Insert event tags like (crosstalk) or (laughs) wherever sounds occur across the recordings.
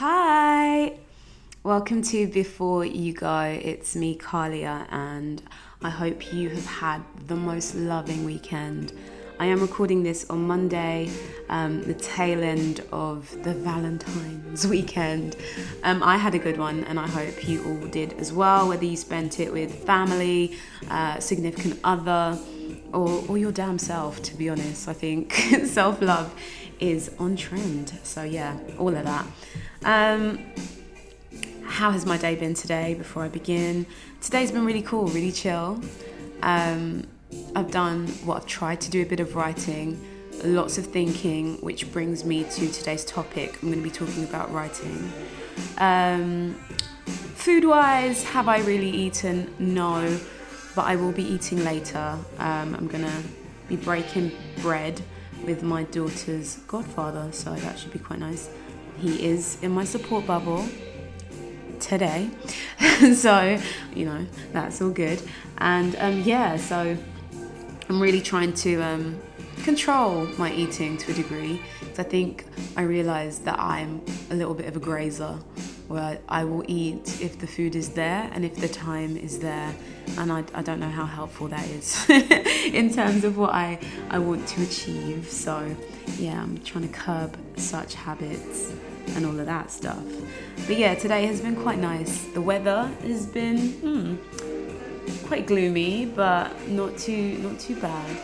Hi, welcome to Before You Go. It's me, Kalia, and I hope you have had the most loving weekend. I am recording this on Monday, um, the tail end of the Valentine's weekend. Um, I had a good one, and I hope you all did as well, whether you spent it with family, uh, significant other, or, or your damn self, to be honest. I think (laughs) self love is on trend. So, yeah, all of that. Um, how has my day been today before I begin? Today's been really cool, really chill. Um, I've done what I've tried to do a bit of writing, lots of thinking, which brings me to today's topic. I'm going to be talking about writing. Um, food wise, have I really eaten? No, but I will be eating later. Um, I'm going to be breaking bread with my daughter's godfather, so that should be quite nice. He is in my support bubble today, (laughs) so you know that's all good. And um, yeah, so I'm really trying to um, control my eating to a degree because I think I realize that I'm a little bit of a grazer where I will eat if the food is there and if the time is there. And I, I don't know how helpful that is (laughs) in terms of what I, I want to achieve. So, yeah, I'm trying to curb such habits and all of that stuff. But yeah, today has been quite nice. The weather has been hmm, quite gloomy, but not too not too bad.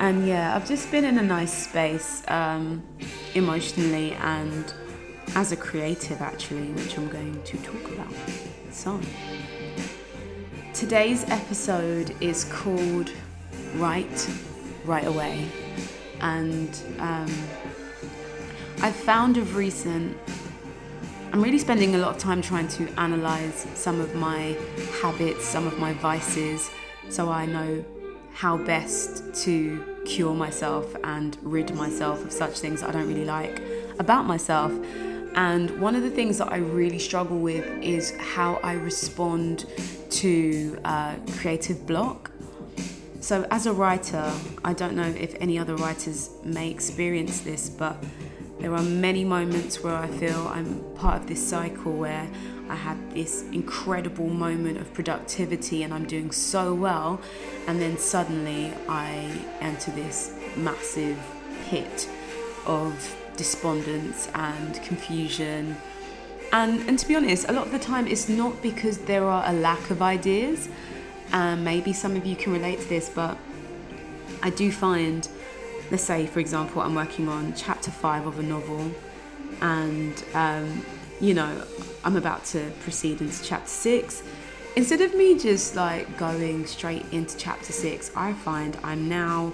And yeah, I've just been in a nice space um, emotionally and as a creative, actually, which I'm going to talk about. So, today's episode is called Write Right Away. And um, I've found of recent, I'm really spending a lot of time trying to analyze some of my habits, some of my vices, so I know how best to cure myself and rid myself of such things I don't really like about myself. And one of the things that I really struggle with is how I respond to uh, creative block. So, as a writer, I don't know if any other writers may experience this, but there are many moments where I feel I'm part of this cycle where I had this incredible moment of productivity and I'm doing so well, and then suddenly I enter this massive pit of despondence and confusion. And, and to be honest, a lot of the time it's not because there are a lack of ideas. Um, maybe some of you can relate to this, but I do find, let's say, for example, I'm working on chapter five of a novel, and um, you know, I'm about to proceed into chapter six. Instead of me just like going straight into chapter six, I find I'm now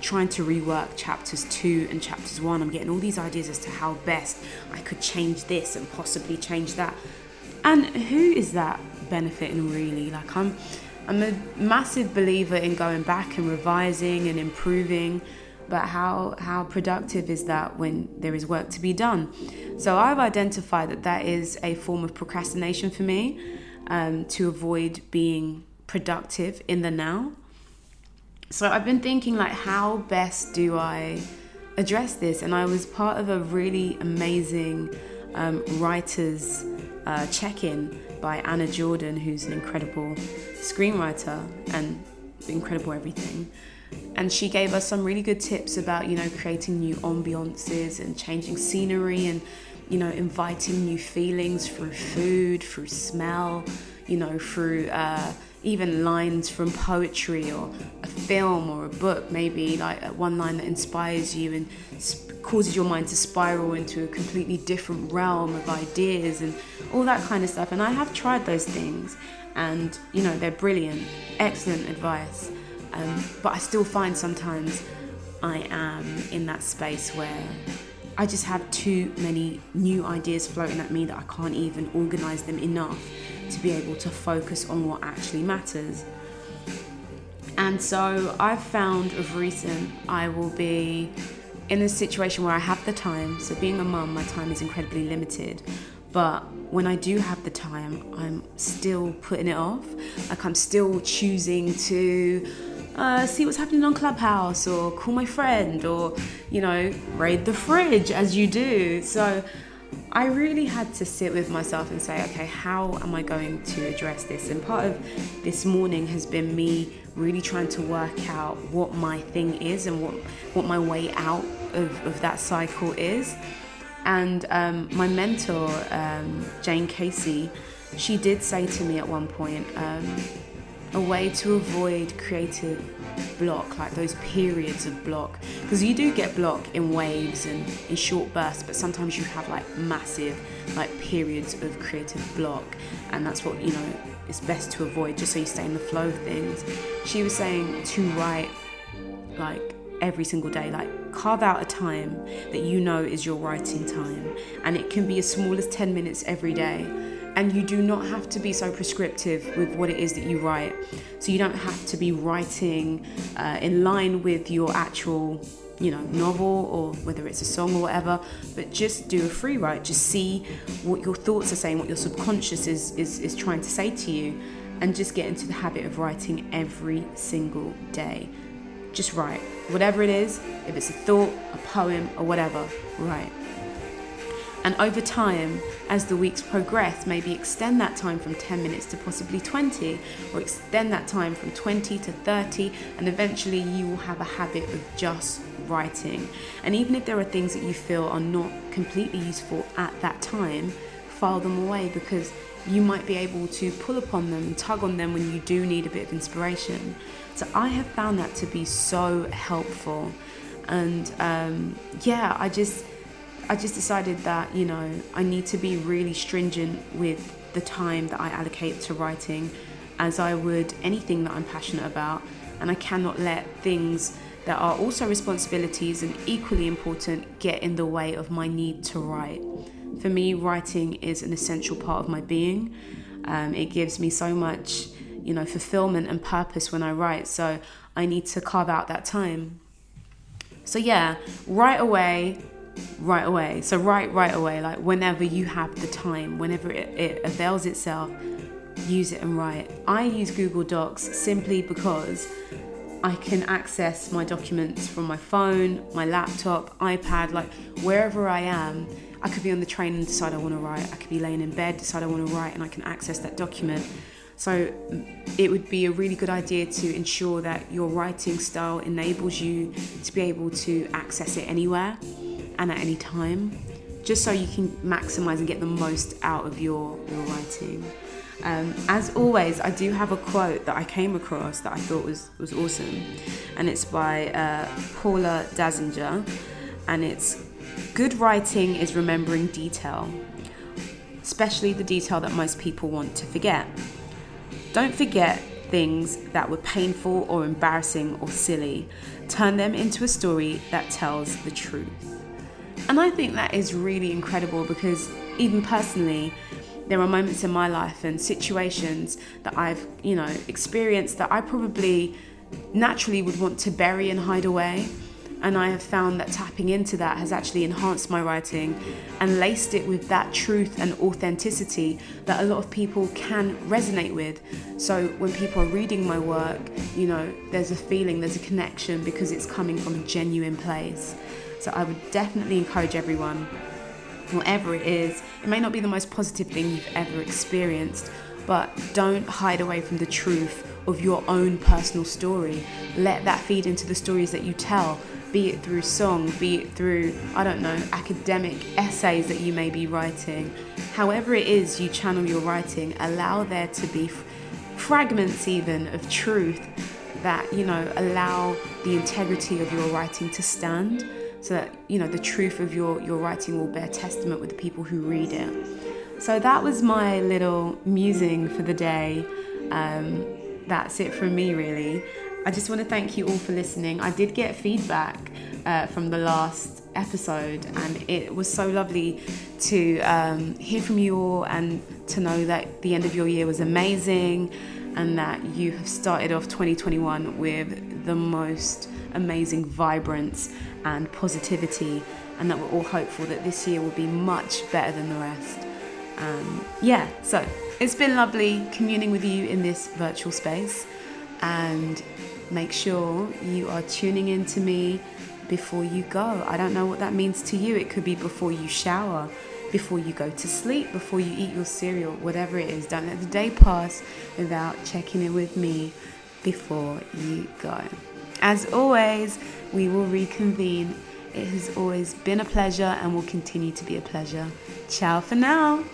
trying to rework chapters two and chapters one. I'm getting all these ideas as to how best I could change this and possibly change that. And who is that benefiting really? Like I'm I'm a massive believer in going back and revising and improving, but how how productive is that when there is work to be done? So I've identified that that is a form of procrastination for me um, to avoid being productive in the now. So I've been thinking like how best do I address this? And I was part of a really amazing um, writers uh, check-in by Anna Jordan, who's an incredible screenwriter and incredible everything. And she gave us some really good tips about, you know, creating new ambiances and changing scenery and, you know, inviting new feelings through food, through smell, you know, through uh, even lines from poetry or a film or a book, maybe like one line that inspires you and causes your mind to spiral into a completely different realm of ideas and all that kind of stuff. And I have tried those things, and you know, they're brilliant, excellent advice. Um, but I still find sometimes I am in that space where I just have too many new ideas floating at me that I can't even organize them enough to be able to focus on what actually matters. And so I've found of recent I will be in a situation where I have the time. So, being a mum, my time is incredibly limited. But when I do have the time, I'm still putting it off. Like, I'm still choosing to uh, see what's happening on Clubhouse or call my friend or, you know, raid the fridge as you do. So, I really had to sit with myself and say, okay, how am I going to address this? And part of this morning has been me really trying to work out what my thing is and what, what my way out of, of that cycle is. And um, my mentor, um, Jane Casey, she did say to me at one point, um, a way to avoid creative block, like those periods of block. Because you do get block in waves and in short bursts, but sometimes you have like massive like periods of creative block, and that's what you know is best to avoid, just so you stay in the flow of things. She was saying to write like every single day, like carve out a time that you know is your writing time, and it can be as small as 10 minutes every day and you do not have to be so prescriptive with what it is that you write. So you don't have to be writing uh, in line with your actual, you know, novel or whether it's a song or whatever. But just do a free write. Just see what your thoughts are saying, what your subconscious is is, is trying to say to you, and just get into the habit of writing every single day. Just write whatever it is. If it's a thought, a poem, or whatever, write. And over time, as the weeks progress, maybe extend that time from 10 minutes to possibly 20, or extend that time from 20 to 30, and eventually you will have a habit of just writing. And even if there are things that you feel are not completely useful at that time, file them away because you might be able to pull upon them, tug on them when you do need a bit of inspiration. So I have found that to be so helpful. And um, yeah, I just I just decided that, you know, I need to be really stringent with the time that I allocate to writing as I would anything that I'm passionate about. And I cannot let things that are also responsibilities and equally important get in the way of my need to write. For me, writing is an essential part of my being. Um, it gives me so much, you know, fulfillment and purpose when I write. So I need to carve out that time. So yeah, right away, right away. So write right away, like whenever you have the time, whenever it, it avails itself, use it and write. I use Google Docs simply because I can access my documents from my phone, my laptop, iPad, like wherever I am. I could be on the train and decide I want to write. I could be laying in bed, decide I want to write, and I can access that document. So mm, it would be a really good idea to ensure that your writing style enables you to be able to access it anywhere and at any time, just so you can maximize and get the most out of your, your writing. Um, as always, I do have a quote that I came across that I thought was, was awesome, and it's by uh, Paula Danziger, and it's Good writing is remembering detail, especially the detail that most people want to forget. Don't forget things that were painful or embarrassing or silly. Turn them into a story that tells the truth. And I think that is really incredible because even personally, there are moments in my life and situations that I've, you know, experienced that I probably naturally would want to bury and hide away. And I have found that tapping into that has actually enhanced my writing and laced it with that truth and authenticity that a lot of people can resonate with. So when people are reading my work, you know, there's a feeling, there's a connection because it's coming from a genuine place. So I would definitely encourage everyone, whatever it is, it may not be the most positive thing you've ever experienced, but don't hide away from the truth of your own personal story. Let that feed into the stories that you tell, be it through song, be it through, I don't know, academic essays that you may be writing. However, it is you channel your writing, allow there to be fragments even of truth that, you know, allow the integrity of your writing to stand so that you know the truth of your your writing will bear testament with the people who read it. So that was my little musing for the day. Um, that's it from me really. I just want to thank you all for listening. I did get feedback uh, from the last episode and it was so lovely to um, hear from you all and to know that the end of your year was amazing and that you have started off 2021 with the most amazing vibrance and positivity, and that we're all hopeful that this year will be much better than the rest. Um, yeah, so it's been lovely communing with you in this virtual space, and make sure you are tuning in to me before you go. I don't know what that means to you. It could be before you shower, before you go to sleep, before you eat your cereal, whatever it is. Don't let the day pass without checking in with me before you go. As always, we will reconvene. It has always been a pleasure and will continue to be a pleasure. Ciao for now.